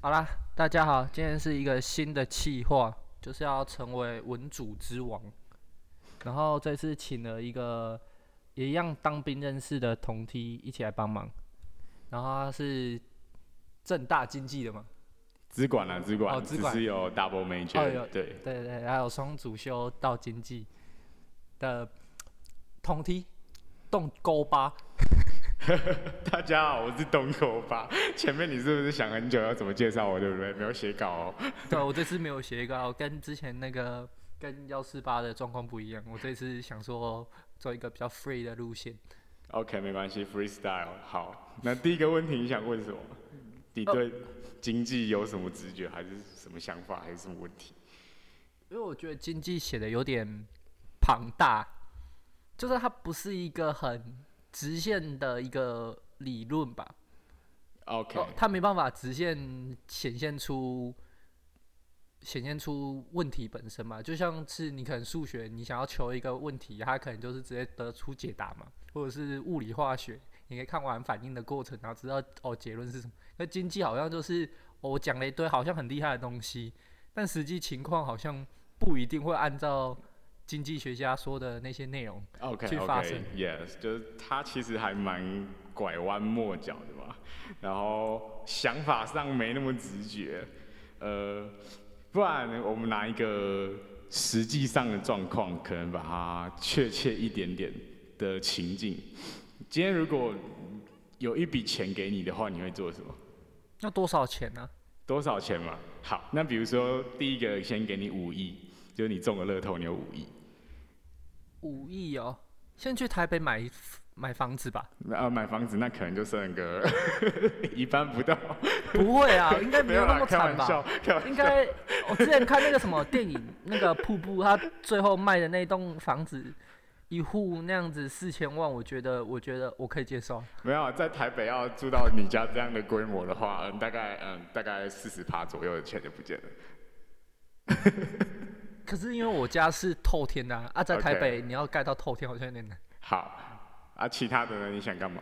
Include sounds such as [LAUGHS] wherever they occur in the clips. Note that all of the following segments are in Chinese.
好啦，大家好，今天是一个新的企划，就是要成为文主之王。然后这次请了一个也一样当兵认识的同梯一起来帮忙。然后他是正大经济的嘛，资管啊，资管，哦资管只是有 double 哦 major，、有对，对对，还有双主修到经济的同梯动勾八。[LAUGHS] 大家好，我是东口吧。前面你是不是想很久要怎么介绍我，对不对？没有写稿哦。对，我这次没有写稿，跟之前那个跟幺四八的状况不一样。我这次想说做一个比较 free 的路线。OK，没关系，freestyle。好，那第一个问题你想问什么？你哦对经济有什么直觉，还是什么想法，还是什么问题？因为我觉得经济写的有点庞大，就是它不是一个很直线的一个理论吧。OK，、哦，它没办法直线显现出显现出问题本身嘛，就像是你可能数学，你想要求一个问题，它可能就是直接得出解答嘛，或者是物理化学，你可以看完反应的过程，然后知道哦结论是什么。那经济好像就是、哦我讲了一堆好像很厉害的东西，但实际情况好像不一定会按照经济学家说的那些内容。OK 去发生 Yes，就是他其实还蛮拐弯抹角的嘛，然后想法上没那么直觉，呃，不然我们拿一个实际上的状况，可能把它确切一点点的情境。今天如果有一笔钱给你的话，你会做什么？那多少钱呢、多少钱嘛？好，那比如说第一个先给你五亿，就是你中了乐透，你有五亿。五亿哦，先去台北买买房子吧。啊，买房子那可能就剩个 [LAUGHS] 一半不到，不会啊，应该没有那么惨吧？[LAUGHS] 应该我之前看那个什么电影，[LAUGHS] 那个瀑布，他最后卖的那栋房子，一户那样子四千万，我觉得我觉得我可以接受。没有在台北要住到你家这样的规模的话，嗯，大概嗯大概四十趴左右的钱就不见了。可是因为我家是透天的啊，啊在台北你要盖到透天好像有点难。好，啊，其他的呢？你想干嘛？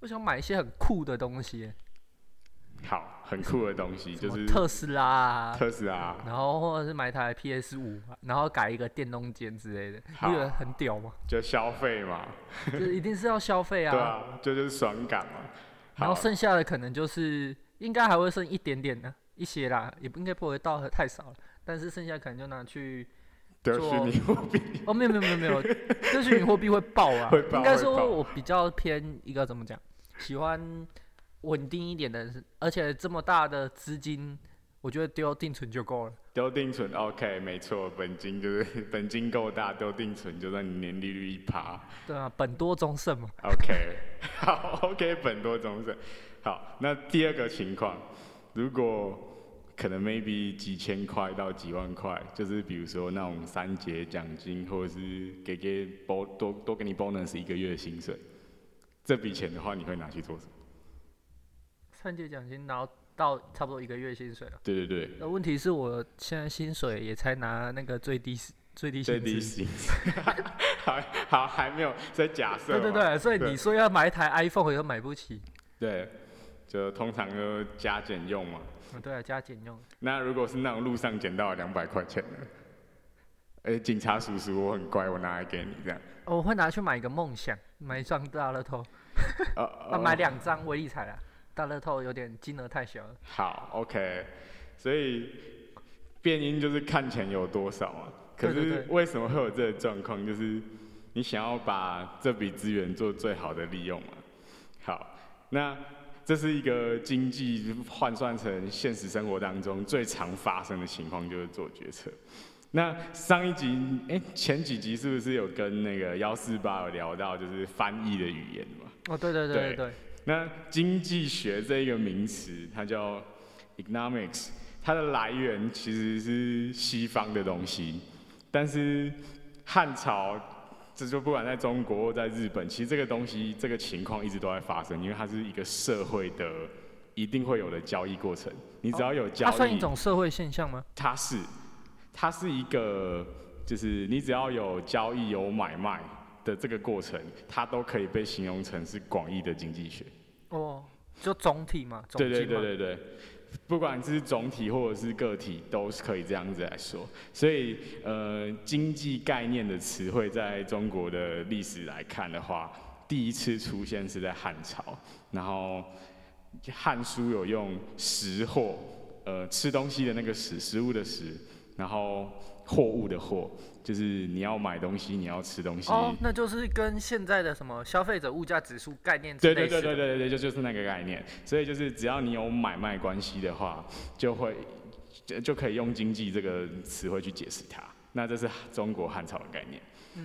我想买一些很酷的东西，好，很酷的东西，就是特斯拉啊，特斯拉。然后或者是买台 PS 五，然后改一个电动间之类的，好你觉得很屌吗？就消费嘛，就是一定是要消费啊 [LAUGHS] 对啊，这就是爽感嘛。然后剩下的可能就是应该还会剩一点点的，一些啦，也不应该不会到太少了。但是剩下可能就拿去得做虚拟货币，哦，没有没有没有没有，这虚拟货币会爆啊 [LAUGHS] 会。爆应该说我比较偏一个怎么讲，喜欢稳定一点的，而且这么大的资金，我觉得丢定存就够了。丢定存，OK，没错，本金就是本金够大，丢定存就算你年利率一趴。对啊，本多终胜嘛。OK，好，OK，本多终胜。好，那第二个情况，如果可能 maybe 几千块到几万块，就是比如说那种三节奖金，或者是给给 b 多多给你 bonus 一个月的薪水，这笔钱的话，你会拿去做什么？三节奖金，然后到差不多一个月薪水了。对对对，那问题是我现在薪水也才拿那个最低最低最。低薪资，[LAUGHS] 好好还没有在假设。对对对，所以你说要买一台 iPhone 也买不起。对，就通常都加减用嘛。嗯，对啊，加减用。那如果是那种路上捡到两百块钱的，哎、警察叔叔，我很乖，我拿来给你这样。我会拿去买一个梦想，买一张大乐透，[LAUGHS] 买两张威力彩啦。大乐透有点金额太小了。好，OK，所以变音就是看钱有多少嘛。可是为什么会有这个状况？就是你想要把这笔资源做最好的利用嘛。好，那这是一个经济换算成现实生活当中最常发生的情况，就是做决策。那上一集，哎、前几集是不是有跟那个幺四八有聊到，就是翻译的语言嘛？哦，对对对对对对，那经济学这一个名词，它叫 economics，它的来源其实是西方的东西，但是汉朝，这就不管在中国或在日本，其实这个东西这个情况一直都在发生，因为它是一个社会的一定会有的交易过程，你只要有交易，它算一种社会现象吗？它是，它是一个，就是你只要有交易有买卖的这个过程，它都可以被形容成是广义的经济学。哦，就总体嘛，总对对对对对，不管是总体或者是个体，都是可以这样子来说。所以，呃，经济概念的词汇在中国的历史来看的话，第一次出现是在汉朝，然后《汉书》有用食货，呃，吃东西的那个食，食物的食，然后货物的货，就是你要买东西，你要吃东西。哦，那就是跟现在的什么消费者物价指数概念对对对对对对对，就就是那个概念。所以就是只要你有买卖关系的话，就会就就可以用经济这个词汇去解释它。那这是中国汉朝的概念。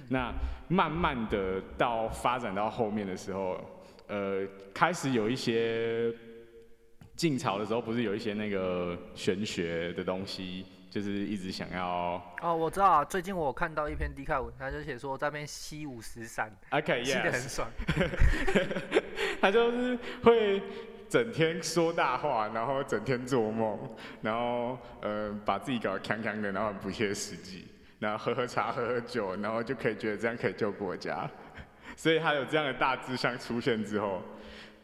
那慢慢的到发展到后面的时候，呃，开始有一些晋朝的时候，不是有一些那个玄学的东西，就是一直想要哦，我知道啊，最近我有看到一篇低卡文，他就写说在那边吸五十散，OK [LAUGHS] 吸的 yes，很爽。[LAUGHS] 他就是会整天说大话，然后整天做梦，然后呃把自己搞得康康的，然后很不切实际，然后喝喝茶、喝喝酒，然后就可以觉得这样可以救国家。所以他有这样的大志向出现之后，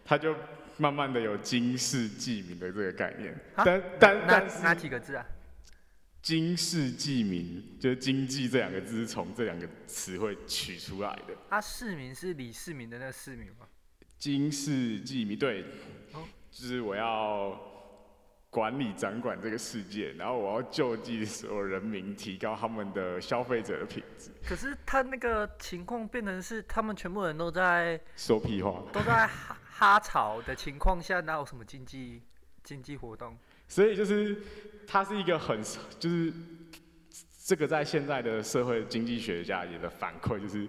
他就慢慢的有经世济民的这个概念。啊但但哪但是哪几个字啊？经世济民就是经济这两个字是从这两个词汇取出来的。啊，市民是李世民的那个市民吗？经世济民，对，哦就是我要管理掌管这个世界，然后我要救济所有人民，提高他们的消费者的品质。可是他那个情况变成是他们全部人都在说屁话，都在哈潮的情况下，哪有什么经济经济活动？所以就是它是一个很就是这个在现在的社会经济学家也的反馈，就是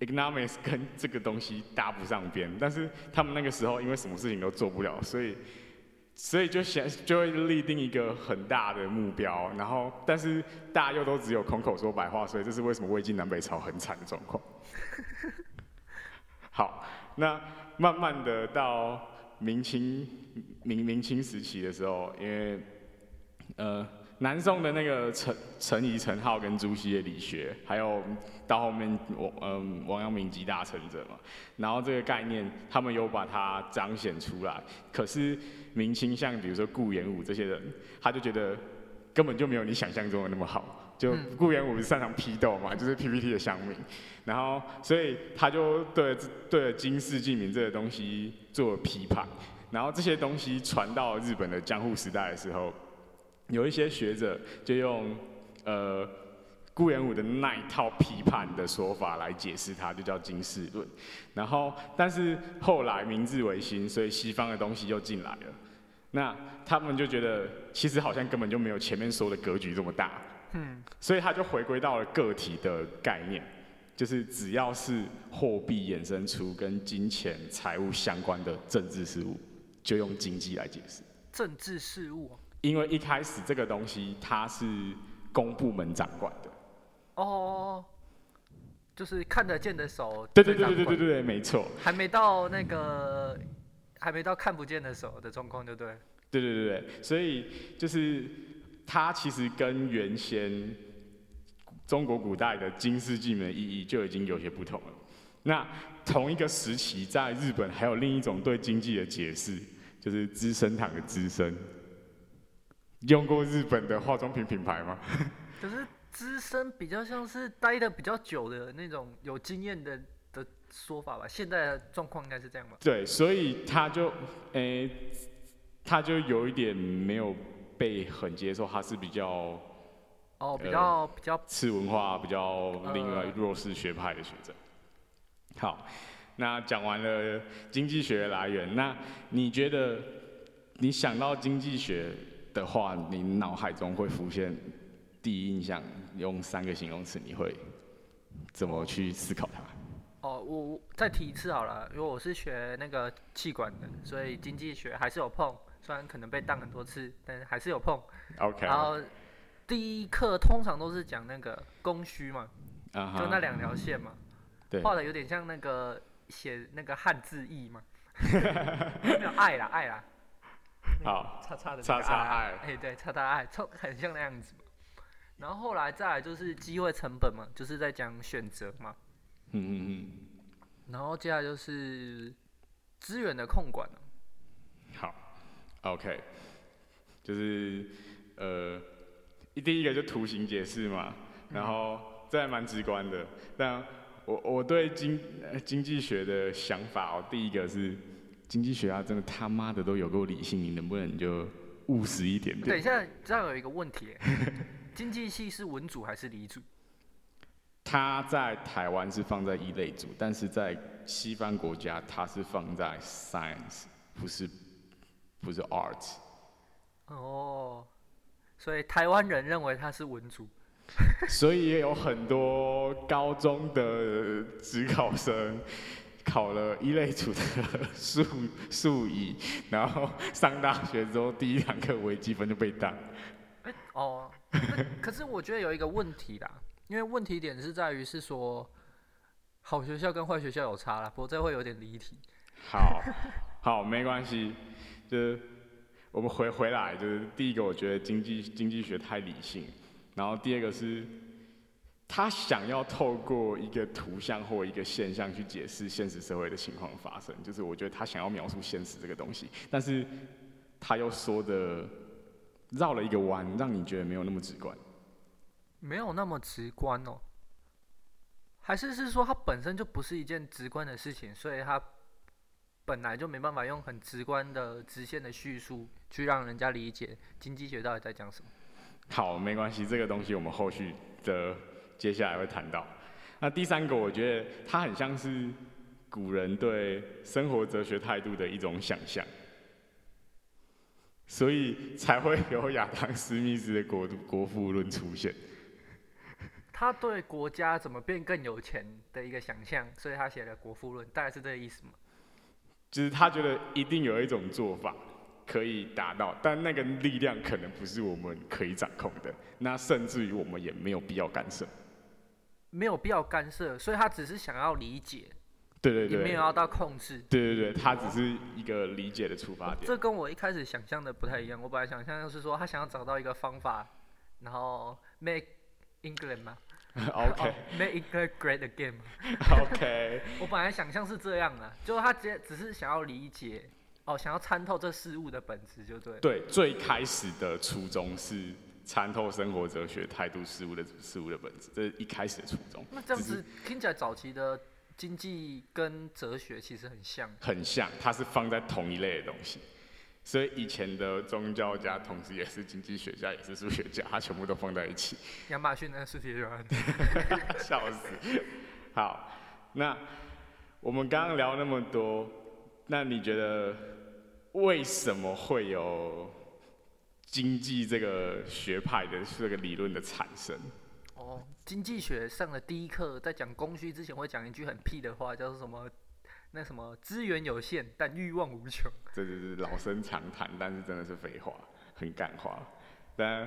economics 跟这个东西搭不上边，但是他们那个时候因为什么事情都做不了，所以所以就想就会立定一个很大的目标，然后但是大家又都只有空口说白话，所以这是为什么魏晋南北朝很惨的状况。[LAUGHS] 好，那慢慢的到明清明明清时期的时候，因为呃南宋的那个陈陈仪、陈浩跟朱熹的理学，还有到后面王嗯、王阳明集大成者嘛，然后这个概念他们有把它彰显出来。可是明清像比如说顾炎武这些人，他就觉得根本就没有你想象中的那么好。就嗯顾炎武是擅长批斗嘛，[LAUGHS] 就是 PPT 的乡民，然后所以他就对对了经世济民这个东西做了批判，然后这些东西传到日本的江户时代的时候，有一些学者就用呃顾炎武的那一套批判的说法来解释它，就叫金世论。然后但是后来明治维新，所以西方的东西又进来了，那他们就觉得其实好像根本就没有前面说的格局这么大。嗯，所以他就回归到了个体的概念，就是只要是货币衍生出跟金钱、财务相关的政治事务，就用经济来解释。政治事务哦。因为一开始这个东西它是公部门掌管的，哦，就是看得见的手对对对对对对对，没错，还没到那个还没到看不见的手的状况，对不对？对对对对，所以就是它其实跟原先中国古代的金世济民的意义就已经有些不同了。那同一个时期，在日本还有另一种对经济的解释，就是资生堂的资生。用过日本的化妆品品牌吗？可是资深比较像是待的比较久的那种有经验的的说法吧。现在的状况应该是这样吧？对，所以他就，诶、他就有一点没有被很接受，他是比较哦，比呃较比较次文化、比较另外呃弱势学派的学者。好，那讲完了经济学的来源，那你觉得你想到经济学的话，你脑海中会浮现第一印象，用三个形容词，你会怎么去思考它？哦，我我再提一次好了，因为我是学那个气管的，所以经济学还是有碰，虽然可能被当很多次，但是还是有碰。OK，然后第一课通常都是讲那个供需嘛，就那两条线嘛，对。画的有点像那个写那个汉字义嘛，没有爱啦爱啦，好，叉叉的叉叉爱哎、对，叉叉爱，超很像那样子嘛。然后后来再来就是机会成本嘛，就是在讲选择嘛。嗯嗯嗯。然后接下来就是资源的控管了、好，OK，就是呃，第一个就图形解释嘛，然后这还蛮直观的。但我我对经经济学的想法哦，第一个是经济学啊真的他妈的都有够理性，你能不能就务实一点点？等一下，这样有一个问题，[LAUGHS] 经济系是文组还是理组？它在台湾是放在一类组，但是在西方国家它是放在 science，不是不是 art。哦，所以台湾人认为他是文组。所以也有很多高中的职考生考了一类组的数数乙，然后上大学之后第一堂课微积分就被当。哎哦，可是我觉得有一个问题啦。因为问题点是在于是说，好学校跟坏学校有差啦，不过这会有点离题。好，好，没关系，就是我们回回来，就是第一个，我觉得经济经济学太理性，然后第二个是，他想要透过一个图像或一个现象去解释现实社会的情况发生，就是我觉得他想要描述现实这个东西，但是他又说的绕了一个弯，让你觉得没有那么直观。没有那么直观哦，还是是说它本身就不是一件直观的事情，所以它本来就没办法用很直观的直线的叙述去让人家理解经济学到底在讲什么。好，没关系，这个东西我们后续的接下来会谈到。那第三个，我觉得它很像是古人对生活哲学态度的一种想象，所以才会有亚当·斯密斯的《国国富论》出现。他对国家怎么变更有钱的一个想象，所以他写了《国富论》，大概是这个意思吗？就是他觉得一定有一种做法可以达到，但那个力量可能不是我们可以掌控的，那甚至于我们也没有必要干涉。没有必要干涉，所以他只是想要理解。对对对。也没有要到控制。对对对，他只是一个理解的出发点。这跟我一开始想象的不太一样，我本来想象就是说他想要找到一个方法，然后 make England [LAUGHS] 吗？OK，Make it great again。[LAUGHS] OK，[LAUGHS] 我本来想象是这样的，就是他只只是想要理解，哦，想要参透这事物的本质，就对。对，最开始的初衷是参透生活哲学态度事物的事物的本质，这是一开始的初衷。那这样子听起来，早期的经济跟哲学其实很像。很像，它是放在同一类的东西。所以以前的宗教家，同时也是经济学家，也是数学家，他全部都放在一起。亚马逊的数学家，[LAUGHS] 笑死。好，那我们刚刚聊那么多，那你觉得为什么会有经济这个学派的这个理论的产生？哦，经济学上的第一课在讲供需之前，会讲一句很屁的话，叫做什么？那什么资源有限，但欲望无穷。这就是老生常谈，但是真的是废话，很感化。但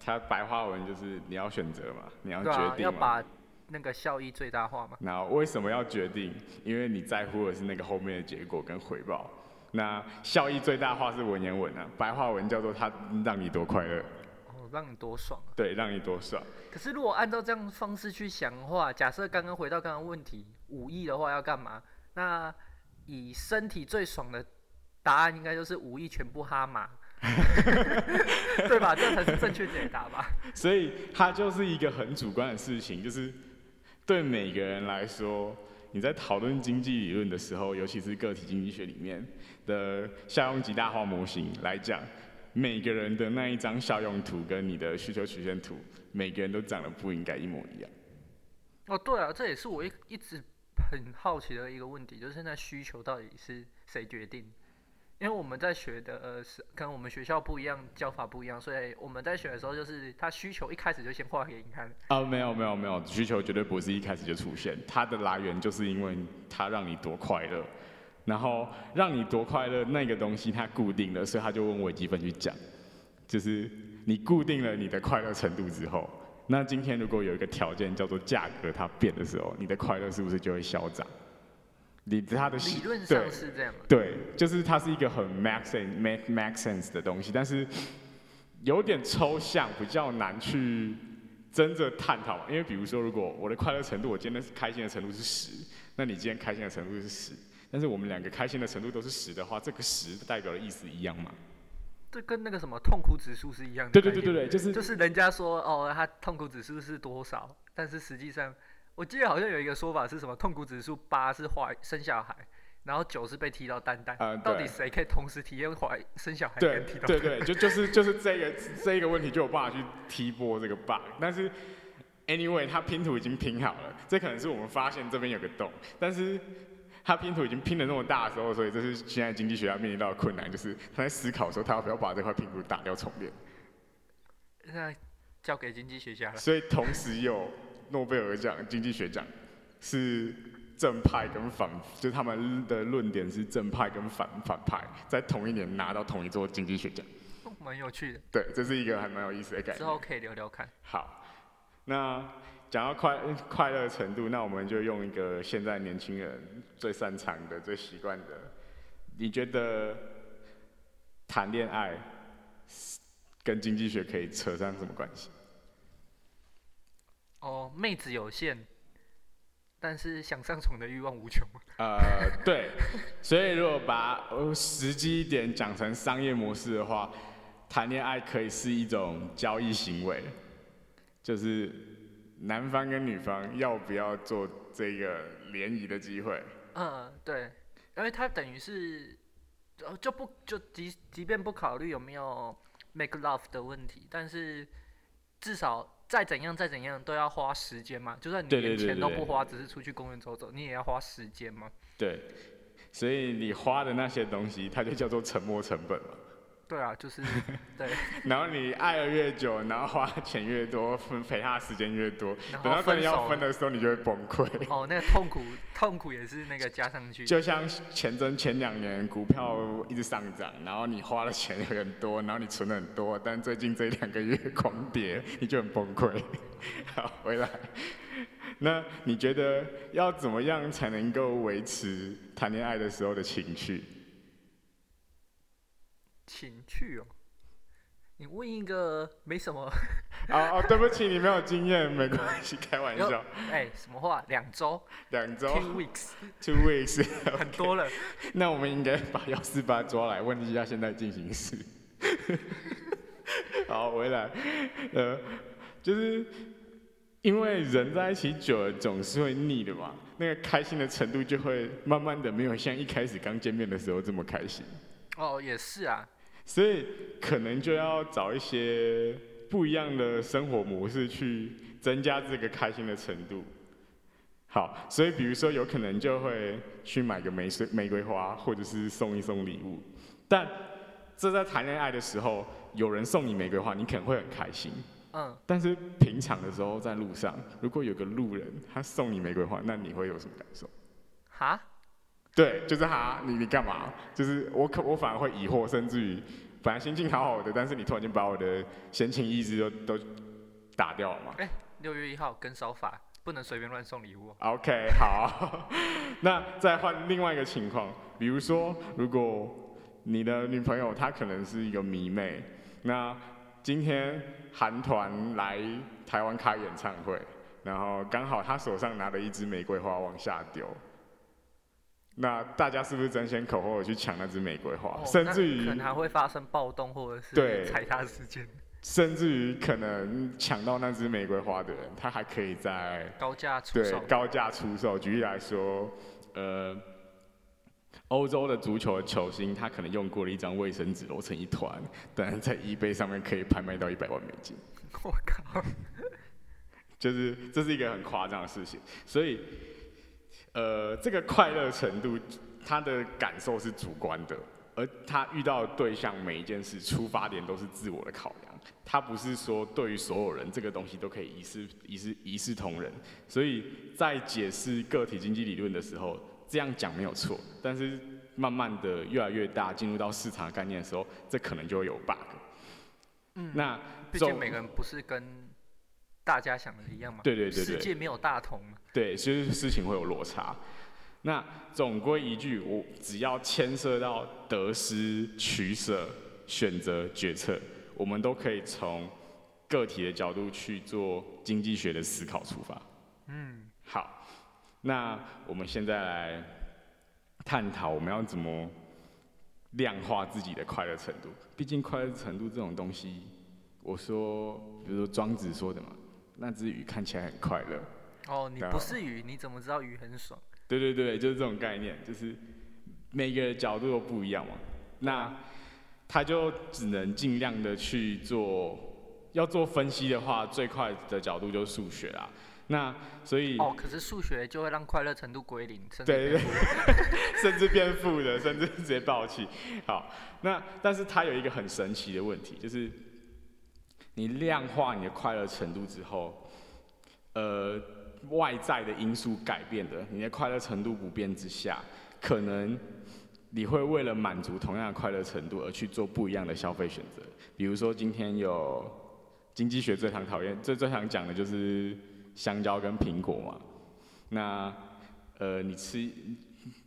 它白话文就是你要选择嘛，你要决定要把那个效益最大化嘛。那为什么要决定？因为你在乎的是那个后面的结果跟回报。那效益最大化是文言文啊，白话文叫做它让你多快乐。哦，让你多爽。对，让你多爽。可是如果按照这样方式去想的话，假设刚刚回到刚刚问题，五亿的话要干嘛？那以身体最爽的答案，应该就是五亿全部哈马，[LAUGHS] 对吧？这才是正确解答吧。所以它就是一个很主观的事情，就是对每个人来说，你在讨论经济理论的时候，尤其是个体经济学里面的效用极大化模型来讲，每个人的那一张效用图跟你的需求曲线图，每个人都长得不应该一模一样。哦，对啊，这也是我一一直。很好奇的一个问题，就是现在需求到底是谁决定？因为我们在学的呃是跟我们学校不一样，教法不一样，所以我们在学的时候，就是他需求一开始就先画给你看。啊，没有没有没有，需求绝对不是一开始就出现，它的来源就是因为它让你多快乐，然后让你多快乐那个东西它固定了，所以他就问微积分去讲，就是你固定了你的快乐程度之后。那今天如果有一个条件叫做价格它变的时候，你的快乐是不是就会消长？你它的理论上是这样。对，就是它是一个很 max sense make make sense 的东西，但是有点抽象，比较难去真正探讨。因为比如说，如果我的快乐程度，我今天开心的程度是十，那你今天开心的程度是十，但是我们两个开心的程度都是十的话，这个十代表的意思一样吗？这跟那个什么痛苦指数是一样的。对对对对对，就是就是人家说哦，他痛苦指数是多少，但是实际上，我记得好像有一个说法是什么，痛苦指数八是怀生小孩，然后九是被踢到蛋蛋。嗯到底谁可以同时体验怀生小孩跟踢到对对，就就是就是这个这一个问题就有办法去踢波这个 bug，但是 anyway 它拼图已经拼好了，这可能是我们发现这边有个洞，但是它拼图已经拼的那么大的时候，所以这是现在经济学家面临到的困难，就是他在思考说他要不要把这块拼图打掉重练，那交给经济学家了。所以同时有诺贝尔奖经济学奖是。正派跟反，就是他们的论点是正派跟反反派，在同一年拿到同一座经济学奖。哦蛮有趣的，对，这是一个还蛮有意思的概念。之后可以聊聊看。好，那讲到快快乐程度，那我们就用一个现在年轻人最擅长的、最习惯的，你觉得谈恋爱跟经济学可以扯上什么关系？哦，妹子有限，但是想上床的欲望无穷。呃，对，所以如果把呃实际一点讲成商业模式的话，谈恋爱可以是一种交易行为，就是男方跟女方要不要做这个联谊的机会。嗯，对，因为他等于是，呃，就不就即即便不考虑有没有 make love 的问题，但是至少再怎样再怎样都要花时间嘛。就算你连钱都不花，只是出去公园走走，你也要花时间嘛。对，所以你花的那些东西，它就叫做沉没成本嘛。对啊，就是 [LAUGHS] 对，然后你爱的越久，然后花的钱越多，分陪他的时间越多，[LAUGHS] 等到真的要分的时候，你就会崩溃。哦，那个痛苦痛苦也是那个加上去。就像前真前两年股票一直上涨，然后你花的钱有很多，然后你存的很多，但最近这两个月狂跌，你就很崩溃。[LAUGHS] 好，回来，那你觉得要怎么样才能够维持谈恋爱的时候的情趣？情趣哦，你问一个没什么，[LAUGHS] 哦哦，对不起，你没有经验，没关系，开玩笑。[LAUGHS] 哎，什么话？两周两周，two weeks，，two weeks，[LAUGHS] 很多了。那我们应该把幺四八抓来问一下现在进行时。好，回来，呃，就是因为人在一起久了总是会腻的嘛，那个开心的程度就会慢慢的没有像一开始刚见面的时候这么开心，哦，也是啊，所以可能就要找一些不一样的生活模式去增加这个开心的程度。好，所以比如说有可能就会去买个玫瑰玫瑰花，或者是送一送礼物。但这在谈恋爱的时候，有人送你玫瑰花，你可能会很开心。嗯，但是平常的时候，在路上，如果有个路人他送你玫瑰花，那你会有什么感受？哈，对，就是他，你你干嘛？就是我可我反而会疑惑，甚至于本来心情好好的，但是你突然间把我的闲情逸致都都打掉了嘛。六月一号跟烧法，不能随便乱送礼物哦。OK，好，[LAUGHS] 那再换另外一个情况，比如说，如果你的女朋友她可能是一个迷妹，那今天韩团来台湾开演唱会，然后刚好她手上拿了一支玫瑰花往下丢，那大家是不是争先恐后的去抢那支玫瑰花，哦甚至于可能还会发生暴动或者对是踩踏事件，甚至于可能抢到那支玫瑰花的人，他还可以在高价出对售。高价出售。举例来说，呃，欧洲的足球球星，他可能用过了一张卫生纸揉成一团，但在 eBay 上面可以拍卖到一百万美金，[LAUGHS] 我靠，就是这是一个很夸张的事情。所以，呃，这个快乐程度，他的感受是主观的。而他遇到的对象每一件事出发点都是自我的考量，他不是说对于所有人这个东西都可以一视一视一视同仁，所以在解释个体经济理论的时候，这样讲没有错，但是慢慢的越来越大，进入到市场的概念的时候，这可能就会有 bug。嗯，那毕总竟每个人不是跟大家想的一样吗。对对对对世界没有大同嘛。对，所以事情会有落差。那总归一句，我只要牵涉到得失、取舍、选择、决策，我们都可以从个体的角度去做经济学的思考出发。嗯，好，那我们现在来探讨我们要怎么量化自己的快乐程度。毕竟快乐程度这种东西，我说，比如说庄子说的嘛，那只鱼看起来很快乐。哦，你不是鱼，你怎么知道鱼很爽？对对对，就是这种概念，就是每个角度都不一样嘛。那他就只能尽量的去做，要做分析的话，最快的角度就是数学啦。那所以哦，可是数学就会让快乐程度归零，甚至对对 [LAUGHS] 甚至变负的，甚至直接爆气。好，那但是他有一个很神奇的问题，就是你量化你的快乐程度之后，呃，外在的因素改变的，你的快乐程度不变之下，可能你会为了满足同样的快乐程度而去做不一样的消费选择。比如说今天有经济学最常讨厌、最最常讲的就是香蕉跟苹果嘛。那呃，你吃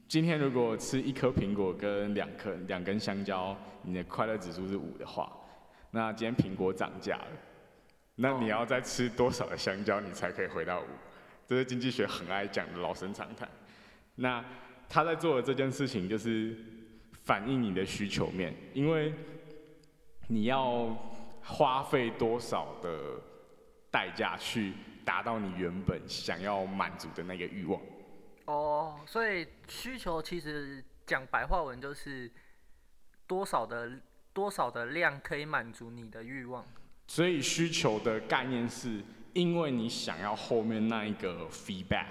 今天如果吃一颗苹果跟两颗两根香蕉，你的快乐指数是五的话，那今天苹果涨价了，那你要再吃多少的香蕉，你才可以回到五？这是经济学很爱讲的老生常谈。那他在做的这件事情就是反映你的需求面，因为你要花费多少的代价去达到你原本想要满足的那个欲望。哦，所以需求其实讲白话文就是多少的多少的量可以满足你的欲望。所以需求的概念是，因为你想要后面那一个 feedback，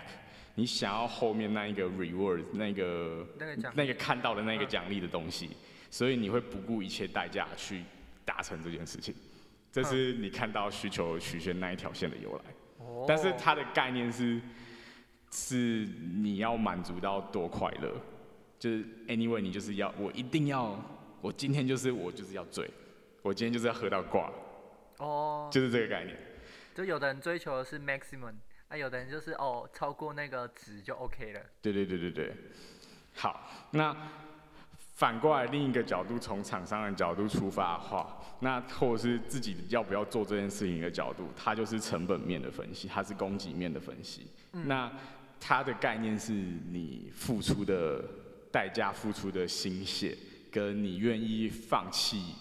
你想要后面那一个 reward，那个那个奖那个看到的那个嗯奖励的东西，所以你会不顾一切代价去达成这件事情。这是你看到需求曲线那一条线的由来。哦，但是它的概念是，是你要满足到多快乐，就是 anyway 你就是要我一定要，我今天就是我就是要醉，我今天就是要喝到挂，哦，就是这个概念。就有的人追求的是 maximum，那有的人就是哦超过那个值就 OK 了。对对对对对。好，那反过来另一个角度，从厂商的角度出发的话，那或者是自己要不要做这件事情的角度，它就是成本面的分析，它是供给面的分析。那它的概念是你付出的代价、付出的心血，跟你愿意放弃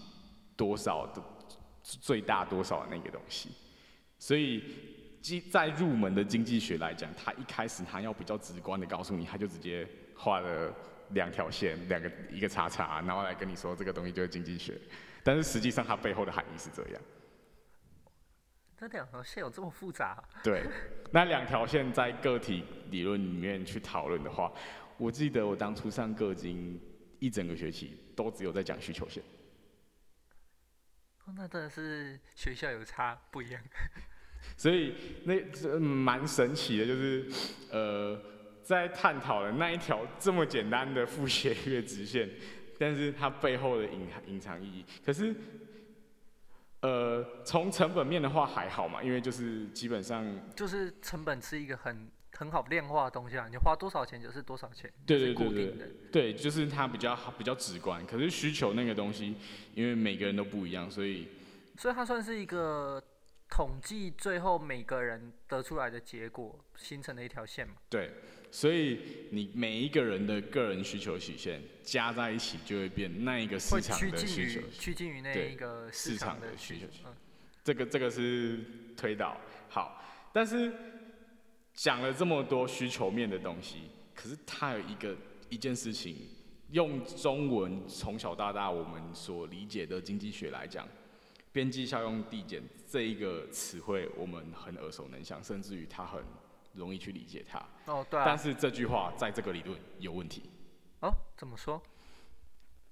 多少的最大多少的那个东西。所以，基在入门的经济学来讲，它一开始它要比较直观的告诉你，它就直接画了两条线，两个一个叉叉，然后来跟你说这个东西就是经济学。但是实际上它背后的含义是这样。这两条线有这么复杂？对，那两条线在个体理论里面去讨论的话，我记得我当初上个经一整个学期都只有在讲需求线。哦，那真的是学校有差不一样。[LAUGHS] 所以那这嗯蛮神奇的，就是呃，在探讨了那一条这么简单的负斜率直线，但是它背后的隐隐藏意义。可是，呃，从成本面的话还好嘛，因为就是基本上就是成本是一个很很好量化的东西啊，你花多少钱就是多少钱，对是对对对固定的。对，就是它比较好比较直观。可是需求那个东西，因为每个人都不一样，所以所以它算是一个统计最后每个人得出来的结果形成的一条线嘛。对，所以你每一个人的个人需求曲线加在一起，就会变那一个市场的需求趋近于那一个市场场的需求嗯，这个这个是推导好，但是讲了这么多需求面的东西，可是它有一个一件事情，用中文从小到大我们所理解的经济学来讲，边际效用递减这一个词汇，我们很耳熟能详，甚至于它很容易去理解它。哦，对啊。但是这句话在这个理论有问题。哦，怎么说？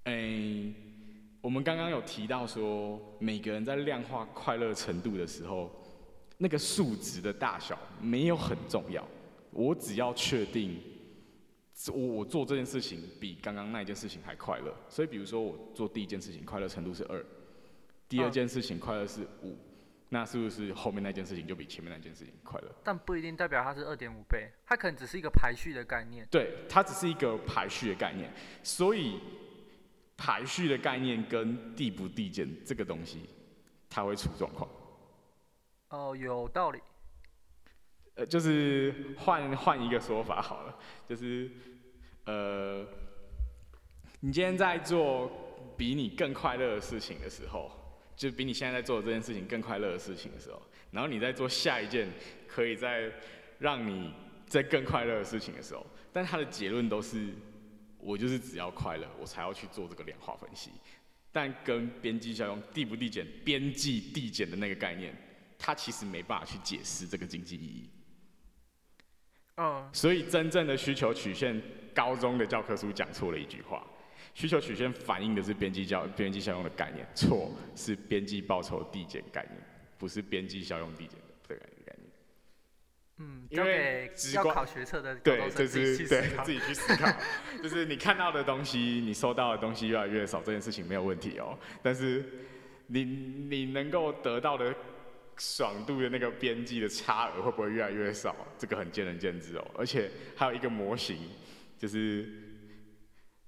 诶、我们刚刚有提到说，每个人在量化快乐程度的时候，那个数值的大小没有很重要，我只要确定我我做这件事情比刚刚那一件事情还快乐。所以，比如说我做第一件事情快乐程度是二，第二嗯件事情快乐是五，那是不是后面那件事情就比前面那件事情快乐？但不一定代表它是二点五倍，它可能只是一个排序的概念。对，它只是一个排序的概念，所以排序的概念跟递不递减这个东西，它会出状况。哦，有道理。呃，就是换换一个说法好了，就是呃，你今天在做比你更快乐的事情的时候，就比你现在在做的这件事情更快乐的事情的时候，然后你在做下一件可以在让你在更快乐的事情的时候，但他的结论都是，我就是只要快乐，我才要去做这个量化分析。但跟边际效用递不递减、边际递减的那个概念，它其实没办法去解释这个经济意义。嗯，所以真正的需求曲线，高中的教科书讲错了一句话。需求曲线反映的是边际效边际效用的概念，错是边际报酬递减概念，不是边际效用递减的这个概念。嗯，因交为给要考学测的高对，中这生自己去是对自己去思考，[LAUGHS] 就是你看到的东西，你收到的东西越来越少，这件事情没有问题哦。但是你你能够得到的爽度的那个边际的差额会不会越来越少？这个很见仁见智哦。而且还有一个模型，就是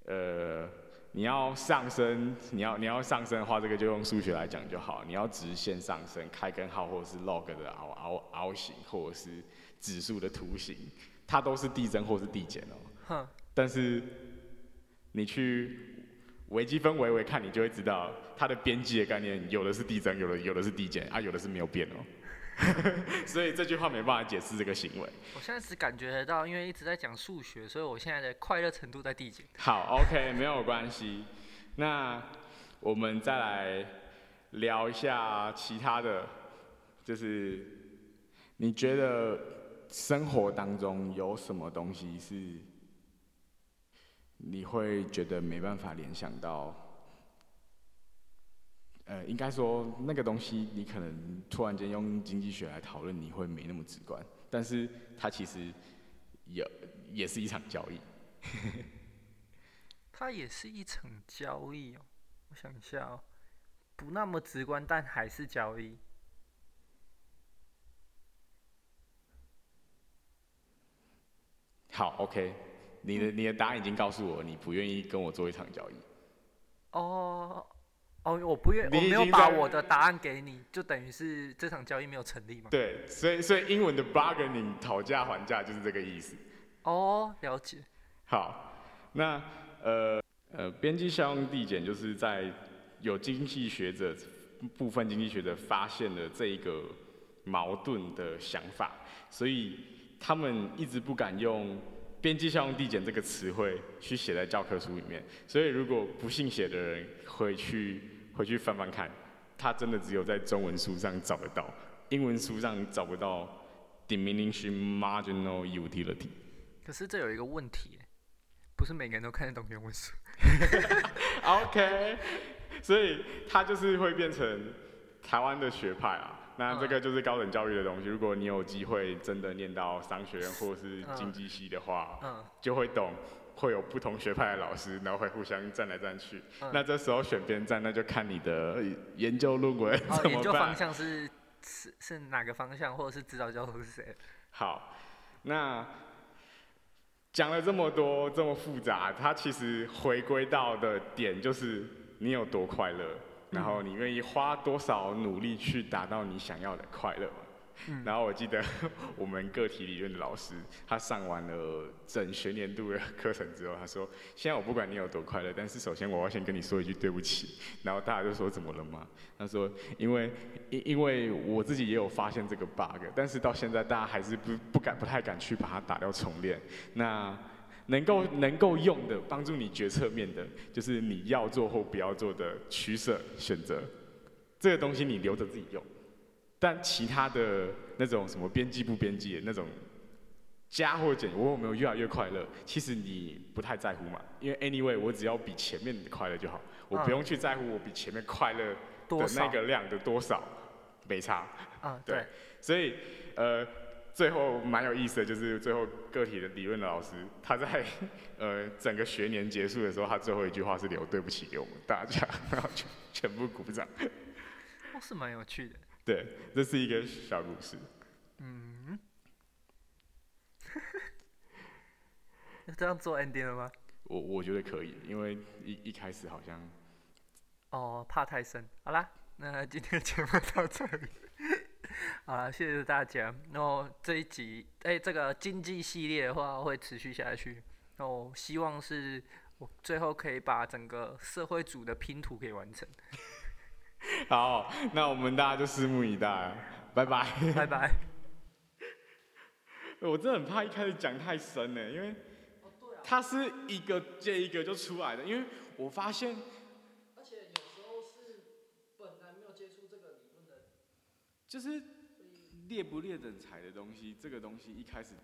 呃，你要上升，你要你要上升的话，这个就用数学来讲就好。你要直线上升，开根号或者是 log 的凹凹凹形，或者是指数的图形，它都是递增或是递减哦。哼，但是你去微积分微微看，你就会知道它的边际的概念，有的是递增，有的有的是递减，啊，有的是没有变哦。[LAUGHS] 所以这句话没办法解释这个行为。我现在只感觉得到，因为一直在讲数学，所以我现在的快乐程度在递减。好，OK，没有关系。那我们再来聊一下其他的，就是你觉得生活当中有什么东西是你会觉得没办法联想到？呃，应该说那个东西，你可能突然间用经济学来讨论，你会没那么直观，但是它其实也也是一场交易。[LAUGHS] 它也是一场交易哦。我想一下哦，不那么直观，但还是交易。好，OK，你的你的答案已经告诉我，你不愿意跟我做一场交易。哦哦，我不愿，你我没有把我的答案给你，就等于是这场交易没有成立嘛？对，所以所以英文的 bargaining 讨价还价就是这个意思。哦，了解。好，那呃呃，边际效用递减就是在有经济学者部分经济学者发现了这一个矛盾的想法，所以他们一直不敢用边际效用递减这个词汇去写在教科书里面。所以如果不信邪的人回去 [LAUGHS] 回去翻翻看，他真的只有在中文书上找得到，英文书上找不到 diminishing marginal utility。可是这有一个问题，不是每个人都看得懂英文书。[LAUGHS] OK，所以它就是会变成台湾的学派啊。那这个就是高等教育的东西。如果你有机会真的念到商学院或是经济系的话，嗯，就会懂会有不同学派的老师，然后会互相站来站去。嗯那这时候选边站，那就看你的研究论文哦，怎么研究方。向是是是哪个方向，或者是指导教授是谁？[LAUGHS] 好，那讲了这么多，这么复杂，它其实回归到的点就是你有多快乐，然后你愿意花多少努力去达到你想要的快乐嘛。然后我记得 [LAUGHS] 我们个体理论的老师，他上完了整学年度的课程之后，他说：“现在我不管你有多快乐，但是首先我要先跟你说一句对不起。[LAUGHS] ”然后大家就说：“怎么了吗？”他说：“因为因因为我自己也有发现这个 bug，但是到现在大家还是不不敢不太敢去把它打掉重练。那能够能够用的帮助你决策面的，就是你要做或不要做的取舍选择。这个东西你留着自己用，但其他的那种什么边际不边际的那种加或减，我有没有越来越快乐？其实你不太在乎嘛，因为 anyway 我只要比前面的快乐就好，我不嗯用去在乎我比前面快乐的？那个量的多少，没差。啊，对对，所以呃，最后蛮有意思的，就是最后个体的理论的老师，他在 [LAUGHS] 呃整个学年结束的时候，他最后一句话是留对不起给我们大家，然后全全部鼓掌。哦，是蛮有趣的。对，这是一个小故事。嗯，要 [LAUGHS] 这样做 ending 了吗？我我觉得可以，因为一一开始好像哦，怕太深。好啦，那今天的节目到这里。[LAUGHS] 好了，谢谢大家。然后这一集，哎、这个经济系列的话会持续下去。然后希望是我最后可以把整个社会组的拼图给完成。[LAUGHS] 好，那我们大家就拭目以待，拜拜。拜拜。[LAUGHS] 我真的很怕一开始讲太深呢，因为它是一个接一个就出来的，因为我发现，而且有时候是本来没有接触这个理论的，就是列不列等财的东西，这个东西一开始